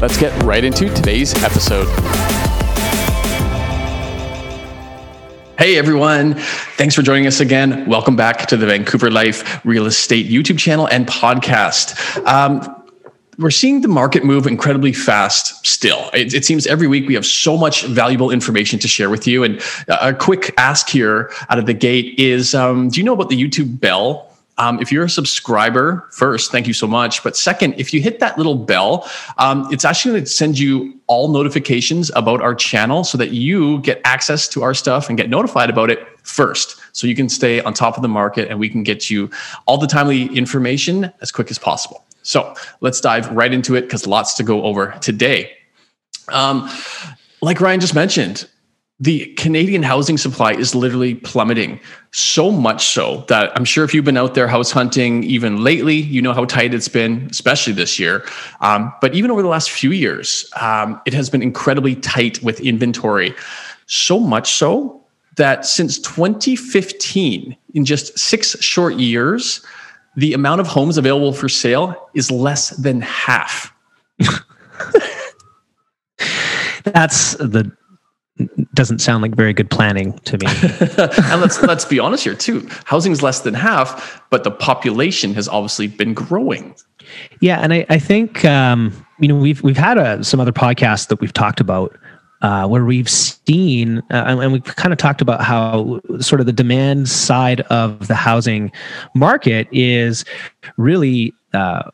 Let's get right into today's episode. Hey everyone, thanks for joining us again. Welcome back to the Vancouver Life Real Estate YouTube channel and podcast. Um, we're seeing the market move incredibly fast still. It, it, seems every week we have so much valuable information to share with you. And a quick ask here out of the gate is um, do you know about the YouTube bell? Um, if you're a subscriber, first, thank you so much. But second, if you hit that little bell, um, it's actually going to send you all notifications about our channel so that you get access to our stuff and get notified about it first. So you can stay on top of the market and we can get you all the timely information as quick as possible. So let's dive right into it because lots to go over today. Um, like Ryan just mentioned, the Canadian housing supply is literally plummeting so much so that I'm sure if you've been out there house hunting even lately, you know how tight it's been, especially this year. Um, but even over the last few years, um, it has been incredibly tight with inventory. So much so that since 2015, in just six short years, the amount of homes available for sale is less than half. That's the doesn't sound like very good planning to me. and let's let's be honest here too. Housing's less than half, but the population has obviously been growing. Yeah, and I, I think um, you know we've we've had a, some other podcasts that we've talked about uh, where we've seen uh, and we've kind of talked about how sort of the demand side of the housing market is really uh,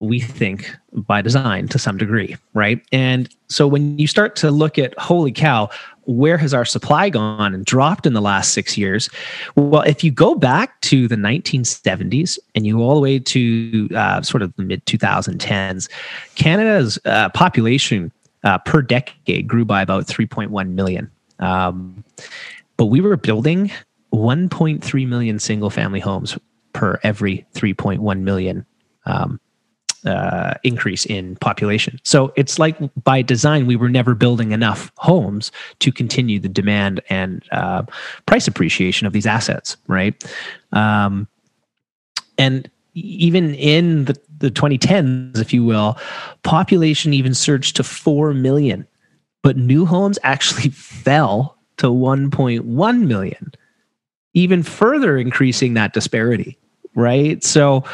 we think by design to some degree, right? And so when you start to look at, holy cow, where has our supply gone and dropped in the last six years? Well, if you go back to the 1970s and you go all the way to uh, sort of the mid 2010s, Canada's uh, population uh, per decade grew by about 3.1 million. Um, but we were building 1.3 million single family homes per every 3.1 million um, uh, increase in population. So it's like by design, we were never building enough homes to continue the demand and uh, price appreciation of these assets, right? Um, and even in the, the 2010s, if you will, population even surged to 4 million, but new homes actually fell to 1.1 million, even further increasing that disparity, right? So,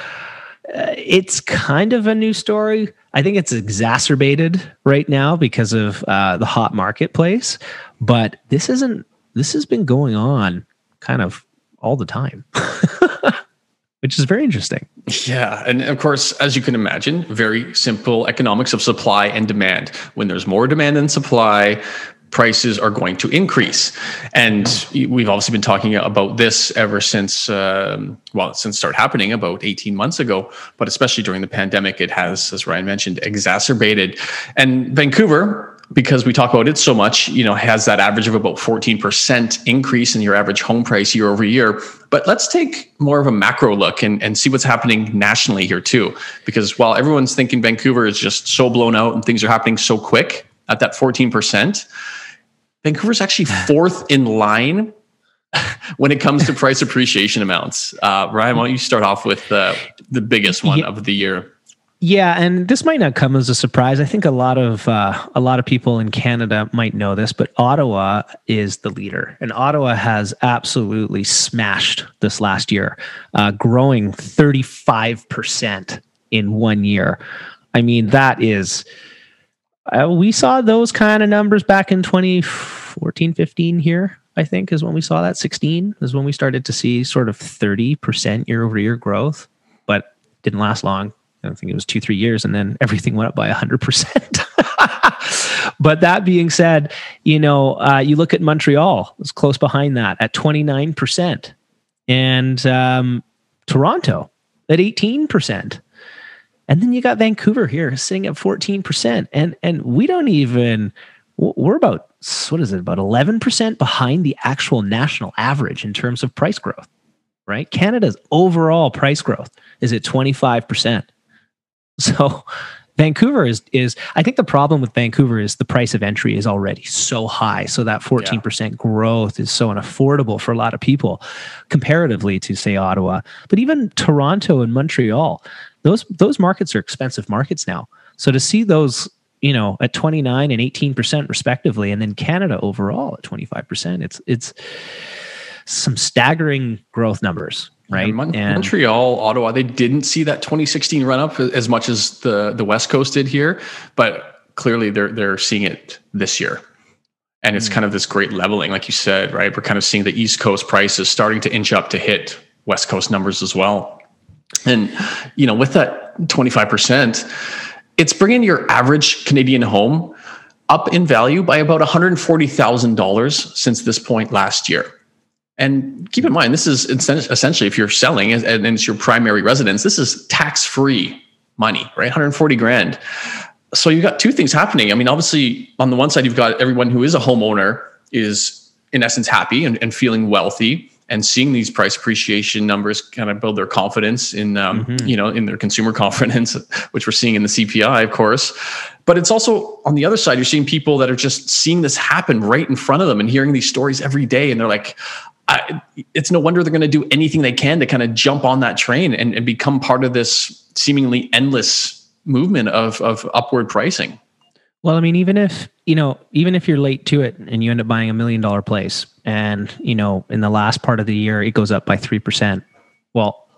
it's kind of a new story. I think it's exacerbated right now because of uh, the hot marketplace, but this isn't. This has been going on kind of all the time, which is very interesting. Yeah, and of course, as you can imagine, very simple economics of supply and demand. When there's more demand than supply, prices are going to increase. And we've obviously been talking about this ever since, um, well, since started happening about 18 months ago, but especially during the pandemic, it has, as Ryan mentioned, exacerbated. And Vancouver, because we talk about it so much, you know, has that average of about 14% increase in your average home price year over year. But let's take more of a macro look and, and see what's happening nationally here too. Because while everyone's thinking Vancouver is just so blown out and things are happening so quick at that 14%, Vancouver's actually fourth in line when it comes to price appreciation amounts. Uh, Ryan, why don't you start off with uh, the biggest one yeah. of the year? Yeah, and this might not come as a surprise. I think a lot of uh, a lot of people in Canada might know this, but Ottawa is the leader, and Ottawa has absolutely smashed this last year, uh, growing thirty five percent in one year. I mean, that is uh, we saw those kind of numbers back in 2014, 15 here, I think is when we saw that. 16 is when we started to see sort of 30% year over year growth, but didn't last long. I think it was two, three years, and then everything went up by 100%. but that being said, you know, uh, you look at Montreal, it's close behind that at 29%, and um, Toronto at 18%. And then you got Vancouver here sitting at 14%. And and we don't even we're about what is it about 11% behind the actual national average in terms of price growth right canada's overall price growth is at 25% so vancouver is is i think the problem with vancouver is the price of entry is already so high so that 14% yeah. growth is so unaffordable for a lot of people comparatively to say ottawa but even toronto and montreal those those markets are expensive markets now so to see those you know, at 29 and 18% respectively, and then Canada overall at 25%. It's it's some staggering growth numbers, right? And Mon- and, Montreal, Ottawa, they didn't see that 2016 run up as much as the the West Coast did here, but clearly they're they're seeing it this year. And it's mm. kind of this great leveling, like you said, right? We're kind of seeing the East Coast prices starting to inch up to hit West Coast numbers as well. And you know, with that 25%, it's bringing your average Canadian home up in value by about $140,000 since this point last year. And keep in mind, this is essentially if you're selling and it's your primary residence, this is tax free money, right? 140 grand. So you've got two things happening. I mean, obviously, on the one side, you've got everyone who is a homeowner is in essence happy and, and feeling wealthy and seeing these price appreciation numbers kind of build their confidence in um, mm-hmm. you know in their consumer confidence which we're seeing in the cpi of course but it's also on the other side you're seeing people that are just seeing this happen right in front of them and hearing these stories every day and they're like I, it's no wonder they're going to do anything they can to kind of jump on that train and, and become part of this seemingly endless movement of, of upward pricing well, I mean, even if, you know, even if you're late to it and you end up buying a million dollar place and, you know, in the last part of the year it goes up by 3%. Well,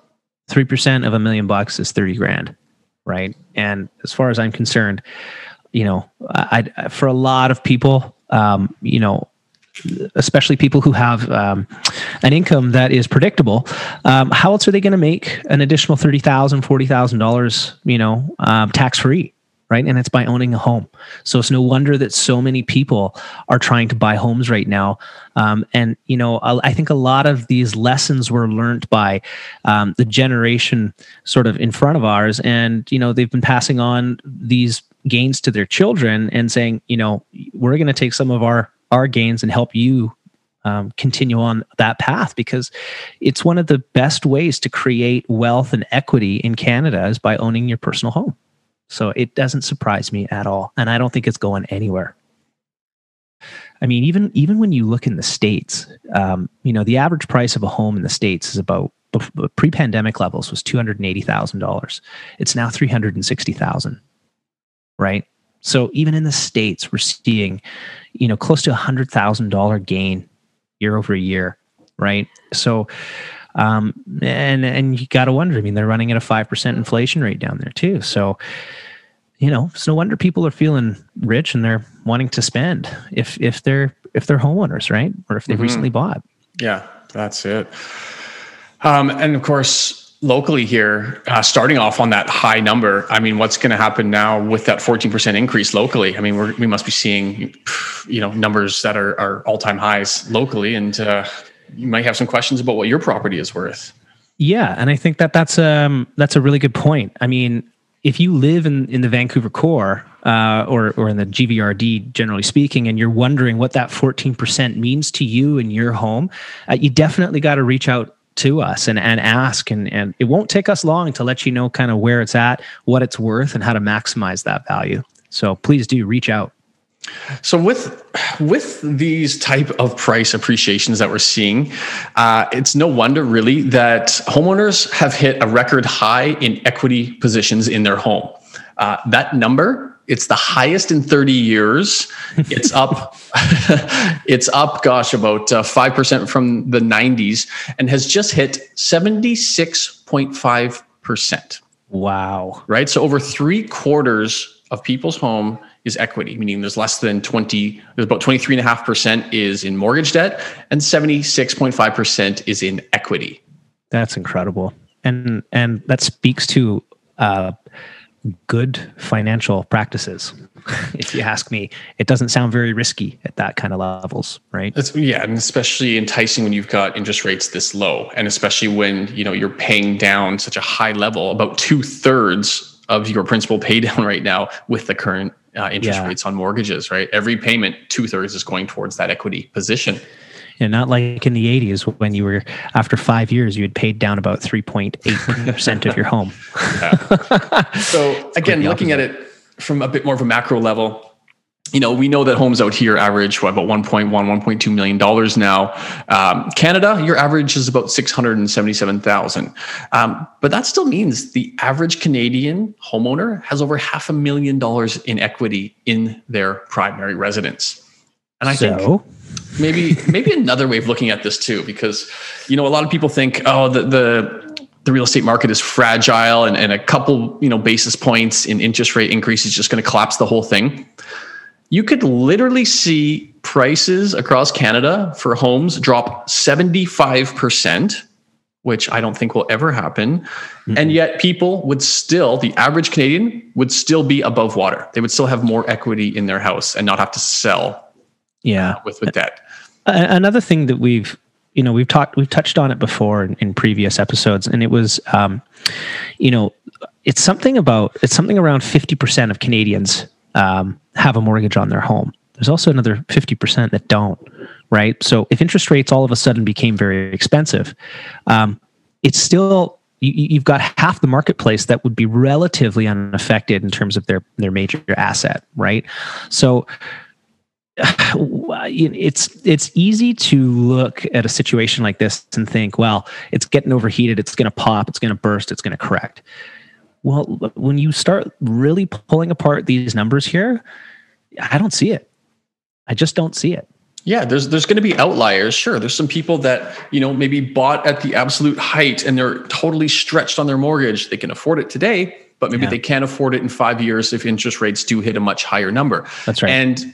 3% of a million bucks is 30 grand, right? And as far as I'm concerned, you know, I, I for a lot of people, um, you know, especially people who have um, an income that is predictable, um, how else are they going to make an additional $30,000, $40,000, you know, um, tax free? Right? And it's by owning a home. So it's no wonder that so many people are trying to buy homes right now. Um, and, you know, I, I, think a lot of these lessons were learned by um, the generation sort of in front of ours. And, you know, they've been passing on these gains to their children and saying, you know, we're going to take some of our, our gains and help you um, continue on that path because it's one of the best ways to create wealth and equity in Canada is by owning your personal home. So it doesn't surprise me at all. And I don't think it's going anywhere. I mean, even even when you look in the states, um, you know, the average price of a home in the states is about pre-pandemic levels was two hundred and eighty thousand dollars. It's now three hundred and sixty thousand, right? So even in the states, we're seeing, you know, close to a hundred thousand dollar gain year over year, right? So um, and and you got to wonder. I mean, they're running at a five percent inflation rate down there too. So, you know, it's no wonder people are feeling rich and they're wanting to spend if if they're if they're homeowners, right, or if they mm-hmm. recently bought. Yeah, that's it. Um, and of course, locally here, uh, starting off on that high number, I mean, what's going to happen now with that 14% increase locally? I mean, we're, we must be seeing, you know, numbers that are, are all time highs locally. And uh, you might have some questions about what your property is worth. Yeah, and I think that that's um that's a really good point. I mean, if you live in in the Vancouver core uh, or or in the GVRD generally speaking, and you're wondering what that 14% means to you and your home, uh, you definitely got to reach out to us and, and ask and, and it won't take us long to let you know kind of where it's at what it's worth and how to maximize that value so please do reach out so with with these type of price appreciations that we're seeing, uh, it's no wonder really that homeowners have hit a record high in equity positions in their home. Uh, that number it's the highest in 30 years. It's up, it's up, gosh, about uh, 5% from the 90s and has just hit 76.5%. Wow. Right. So over three quarters of people's home is equity, meaning there's less than 20, there's about 23.5% is in mortgage debt and 76.5% is in equity. That's incredible. And and that speaks to uh, good financial practices. if you ask me, it doesn't sound very risky at that kind of levels, right? It's, yeah, and especially enticing when you've got interest rates this low, and especially when you know you're paying down such a high level, about two thirds of your principal pay down right now with the current uh, interest Yeah. rates on mortgages, right? Every payment, two thirds is going towards that equity position. And not like in the 80s when you were, after five years, you had paid down about 3.8% of your home. So again, looking at it from a bit more of a macro level, you know, we know that homes out here average what, about 1.1, 1.2 million dollars now. Um, Canada, your average is about 677,000. Um, but that still means the average Canadian homeowner has over half a million dollars in equity in their primary residence. And I think maybe maybe another way of looking at this too because you know a lot of people think oh the the, the real estate market is fragile and, and a couple you know basis points in interest rate increase is just going to collapse the whole thing you could literally see prices across canada for homes drop 75% which i don't think will ever happen. And yet people would still the average canadian would still be above water. They would still have more equity in their house and not have to sell yeah. with with debt. Another thing that we've you know we've talked we've touched on it before in, in previous episodes and it was um, you know it's something about it's something around 50% of canadians um, have a mortgage on their home. There's also another 50% that don't right? So if interest rates all of a sudden became very expensive um, it's still you, you've got half the marketplace that would be relatively unaffected in terms of their their major asset right? So it's it's easy to look at a situation like this and think, well, it's getting overheated, it's going to pop, it's going to burst, it's going to correct. Well, when you start really pulling apart these numbers here, I don't see it. I just don't see it. Yeah, there's there's going to be outliers. Sure, there's some people that you know maybe bought at the absolute height and they're totally stretched on their mortgage. They can afford it today, but maybe Yeah. they can't afford it in five years if interest rates do hit a much higher number. That's right. And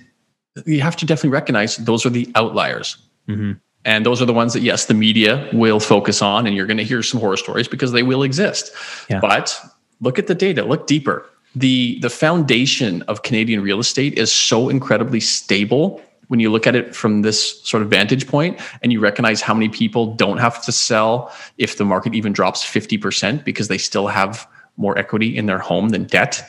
you have to definitely recognize those are the outliers. Mhm. And those are the ones that, yes, the media will focus on, and you're going to hear some horror stories because they will exist. Yeah. But look at the data, look deeper. The, the foundation of Canadian real estate is so incredibly stable when you look at it from this sort of vantage point and you recognize how many people don't have to sell if the market even drops 50% because they still have more equity in their home than debt,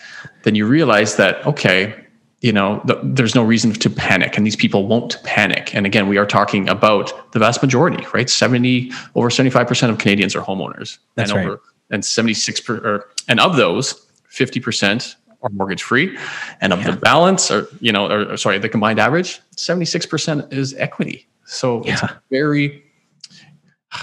then you realize that, okay, you know, th- there's no reason to panic, and these people won't panic. And again, we are talking about the vast majority, right? Seventy over seventy-five percent of Canadians are homeowners, That's and right. over and seventy-six per, or, and of those, fifty percent are mortgage-free, and of the balance, or you know, or, or sorry, the combined average, seventy-six percent is equity. So it's very.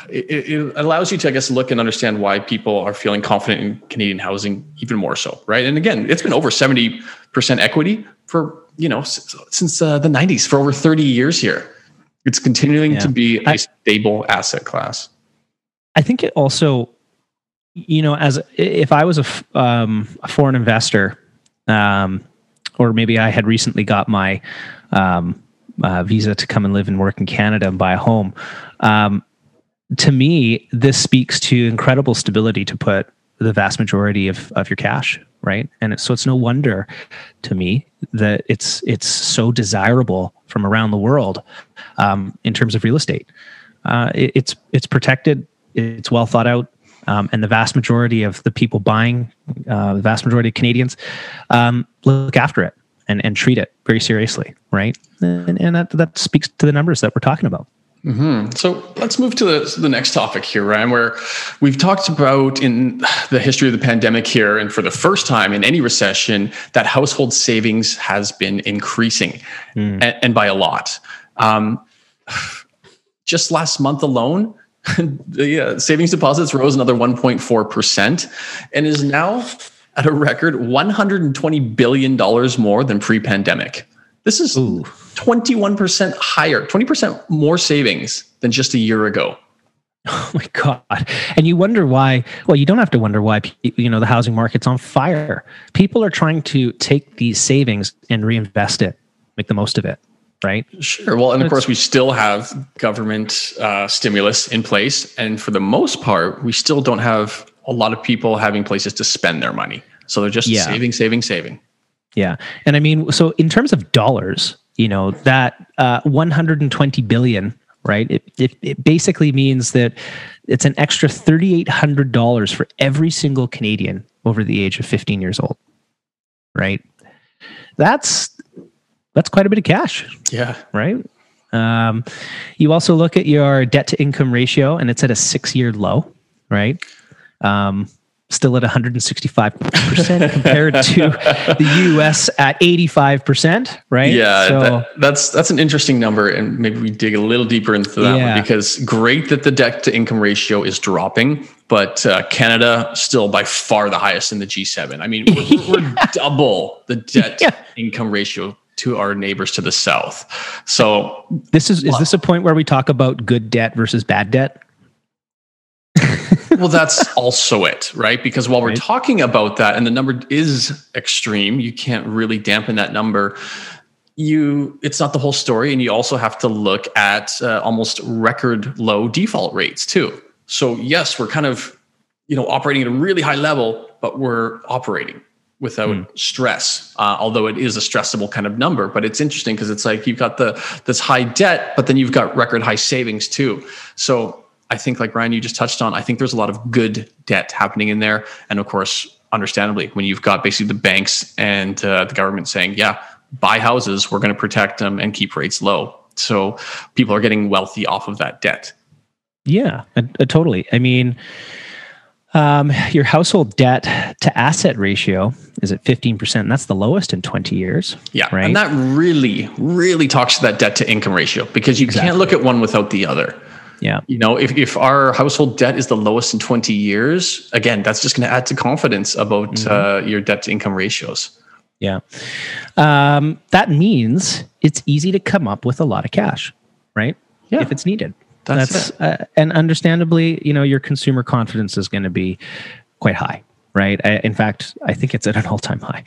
It, it- allows you to, I guess, look and understand why people are feeling confident in Canadian housing even more so, right? And again, it's been over seventy percent equity for you know s- since uh, the '90s for over 30 years here. It's continuing Yeah. to be a I- stable asset class. I think it also, you know, as if I was a, um, a foreign investor, um, or maybe I had recently got my um, uh, visa to come and live and work in Canada and buy a home. Um, to me, this speaks to incredible stability to put the vast majority of, of your cash, right? And it, so it's no wonder to me that it's it's so desirable from around the world um, in terms of real estate. Uh, it, it's it's protected, it's well thought out, um, and the vast majority of the people buying, uh, the vast majority of Canadians, um, look after it and, and treat it very seriously, right? And, and that that speaks to the numbers that we're talking about. So let's move to the, the next topic here, Ryan, where we've talked about in the history of the pandemic here, and for the first time in any recession, that household savings has been increasing, and, and by a lot. Um, just last month alone, the uh, savings deposits rose another 1.4% and is now at a record $120 billion more than pre pandemic. This is Ooh. 21% higher, 20% more savings than just a year ago. Oh my god! And you wonder why? Well, you don't have to wonder why. You know the housing market's on fire. People are trying to take these savings and reinvest it, make the most of it, right? Sure. Well, and of course, we still have government uh, stimulus in place. And for the most part, we still don't have a lot of people having places to spend their money. So they're just Yeah. saving, saving, saving. Yeah, and I mean, so in terms of dollars, you know that uh, 120 billion right? It, it, it basically means that it's an extra $3,800 for every single Canadian over the age of 15 years old, right? That's that's quite a bit of cash. Yeah. Right. Um, you also look at your debt to income ratio, and it's at a six year low, right? Um, still at 165% compared to the US at 85%, right? Yeah, so, that, that's that's an interesting number and maybe we dig a little deeper into that yeah. one because great that the debt to income ratio is dropping, but uh, Canada still by far the highest in the G7. I mean, we're, we're double the debt yeah. income ratio to our neighbors to the south. So this is is this a point where we talk about good debt versus bad debt? well, that's also it, right? Because while we're talking about that, and the number is extreme, you can't really dampen that number. You, it's not the whole story, and you also have to look at uh, almost record low default rates too. So yes, we're kind of, you know, operating at a really high level, but we're operating without mm. stress uh, although it is a stressable kind of number but it's interesting because it's like you've got the this high debt but then you've got record high savings too so I think, like Ryan, you just touched on, I think there's a lot of good debt happening in there. And of course, understandably, when you've got basically the banks and uh, the government saying, yeah, buy houses, we're going to protect them and keep rates low. So people are getting wealthy off of that debt. Yeah, uh, totally. I mean, um, your household debt to asset ratio is at 15%. That's the lowest in 20 years. Yeah. Right? And that really, really talks to that debt to income ratio because you exactly. can't look at one without the other. Yeah. You know, if, if our household debt is the lowest in 20 years, again, that's just going to add to confidence about mm-hmm. uh, your debt to income ratios. Yeah. Um, that means it's easy to come up with a lot of cash, right? Yeah. If it's needed. That's, that's it. Uh, and understandably, you know, your consumer confidence is going to be quite high right? I, in fact, I think it's at an all-time high.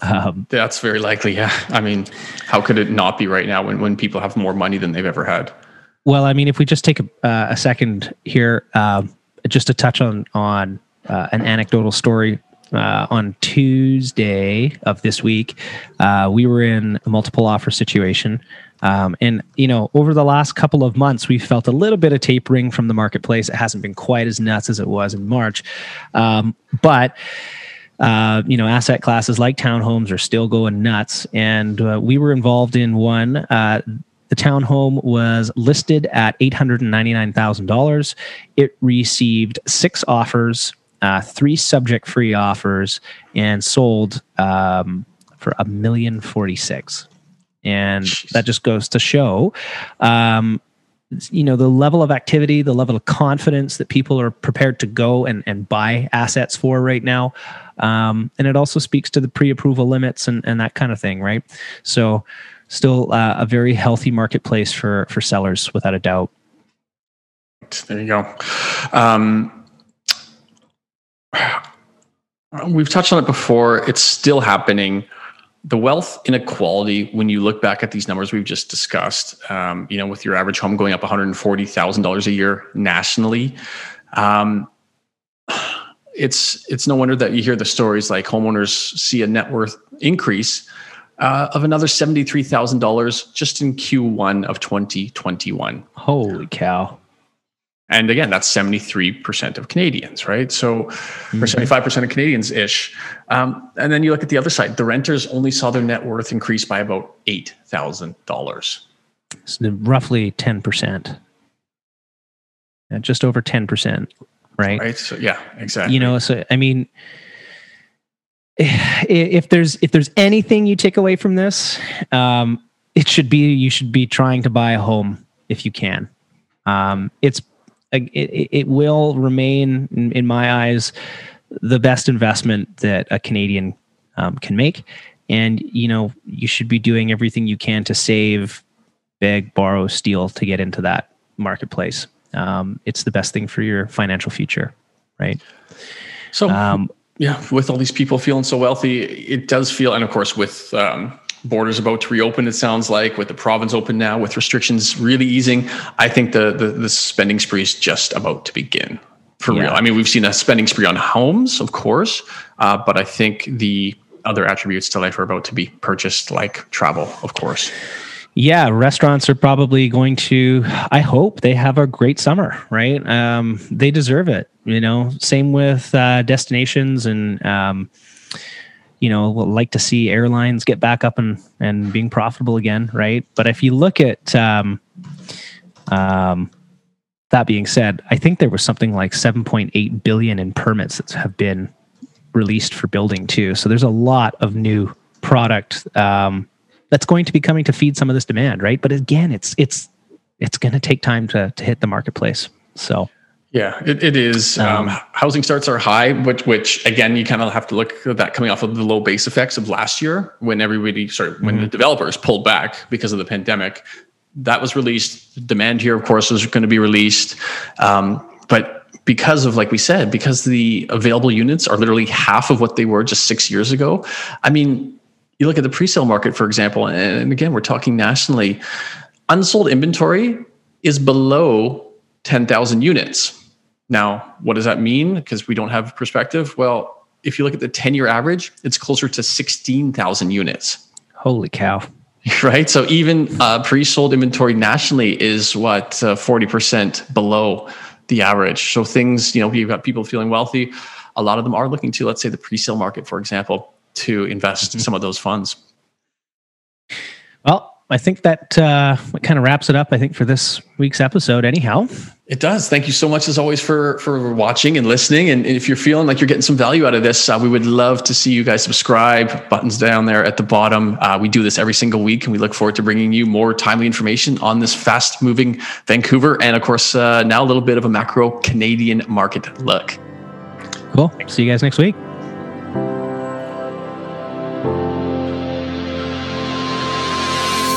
um, That's very likely. Yeah. I mean, how could it not be right now when, when people have more money than they've ever had? Well, I mean, if we just take a, uh, a second here, um, just to touch on on uh, an anecdotal story. Uh, on Tuesday of this week, uh, we were in a multiple offer situation. Um, and, you know, over the last couple of months, we felt a little bit of tapering from the marketplace. It hasn't been quite as nuts as it was in March. Um, but, uh, you know, asset classes like townhomes are still going nuts. And uh, we were involved in one. Uh, the townhome was listed at $899,000. It received six offers, uh, three subject free offers, and sold um, for a million forty six. And Jeez. that just goes to show, um, you know, the level of activity, the level of confidence that people are prepared to go and, and buy assets for right now. Um, and it also speaks to the pre approval limits and, and that kind of thing, right? So, still uh, a very healthy marketplace for for sellers, without a doubt. There you go. Um, we've touched on it before. It's still happening. The wealth inequality, when you look back at these numbers we've just discussed, um, you know, with your average home going up $140,000 a year nationally, um, it's it's no wonder that you hear the stories like homeowners see a net worth increase uh, of another $73,000 just in Q1 of 2021. Holy cow. And again, that's 73% of Canadians, right? So, mm-hmm. or 75% of Canadians ish. Um, and then you look at the other side, the renters only saw their net worth increase by about $8,000. So roughly 10%. Yeah, just over 10%, right? Right. So, yeah, exactly. You know, so I mean, if there's if there's anything you take away from this, um, it should be you should be trying to buy a home if you can. Um, it's it, it will remain in, in, my eyes the best investment that a Canadian um, can make, and you know you should be doing everything you can to save, beg, borrow, steal to get into that marketplace. Um, it's the best thing for your financial future, right? So, um, yeah, with all these people feeling so wealthy, it does feel, and of course, with um, borders about to reopen, it sounds like with the province open now, with restrictions really easing, I think the the, the spending spree is just about to begin for yeah. real. I mean, we've seen a spending spree on homes, of course, uh, but I think the other attributes to life are about to be purchased, like travel, of course. yeah, restaurants are probably going to. I hope they have a great summer, right? Um, they deserve it. You know, same with uh, destinations and. Um, you know, will like to see airlines get back up and and being profitable again, right? But if you look at um, um, that being said, I think there was something like 7.8 billion in permits that have been released for building too. So there's a lot of new product um, that's going to be coming to feed some of this demand, right? But again, it's it's it's going to take time to to hit the marketplace. So yeah, it, it is. Um, um, housing starts are high, which which again you kind of have to look at that coming off of the low base effects of last year when everybody when mm-hmm. the developers pulled back because of the pandemic. That was released. Demand here, of course, was going to be released, um, but because of like we said, because the available units are literally half of what they were just six years ago. I mean, you look at the pre-sale market, for example, and again, we're talking nationally. Unsold inventory is below 10,000 units. Now, what does that mean? Because we don't have perspective. Well, if you look at the 10 year average, it's closer to 16,000 units. Holy cow. Right. So even uh, pre sold inventory nationally is what, uh, 40% below the average. So things, you know, you've got people feeling wealthy. A lot of them are looking to, let's say, the pre sale market, for example, to invest mm-hmm. some of those funds. Well, I think that uh, kind of wraps it up. I think for this week's episode, anyhow. It does. Thank you so much, as always, for for watching and listening. And if you're feeling like you're getting some value out of this, uh, we would love to see you guys subscribe. Buttons down there at the bottom. Uh, we do this every single week, and we look forward to bringing you more timely information on this fast-moving Vancouver, and of course, uh, now a little bit of a macro Canadian market look. Cool. See you guys next week.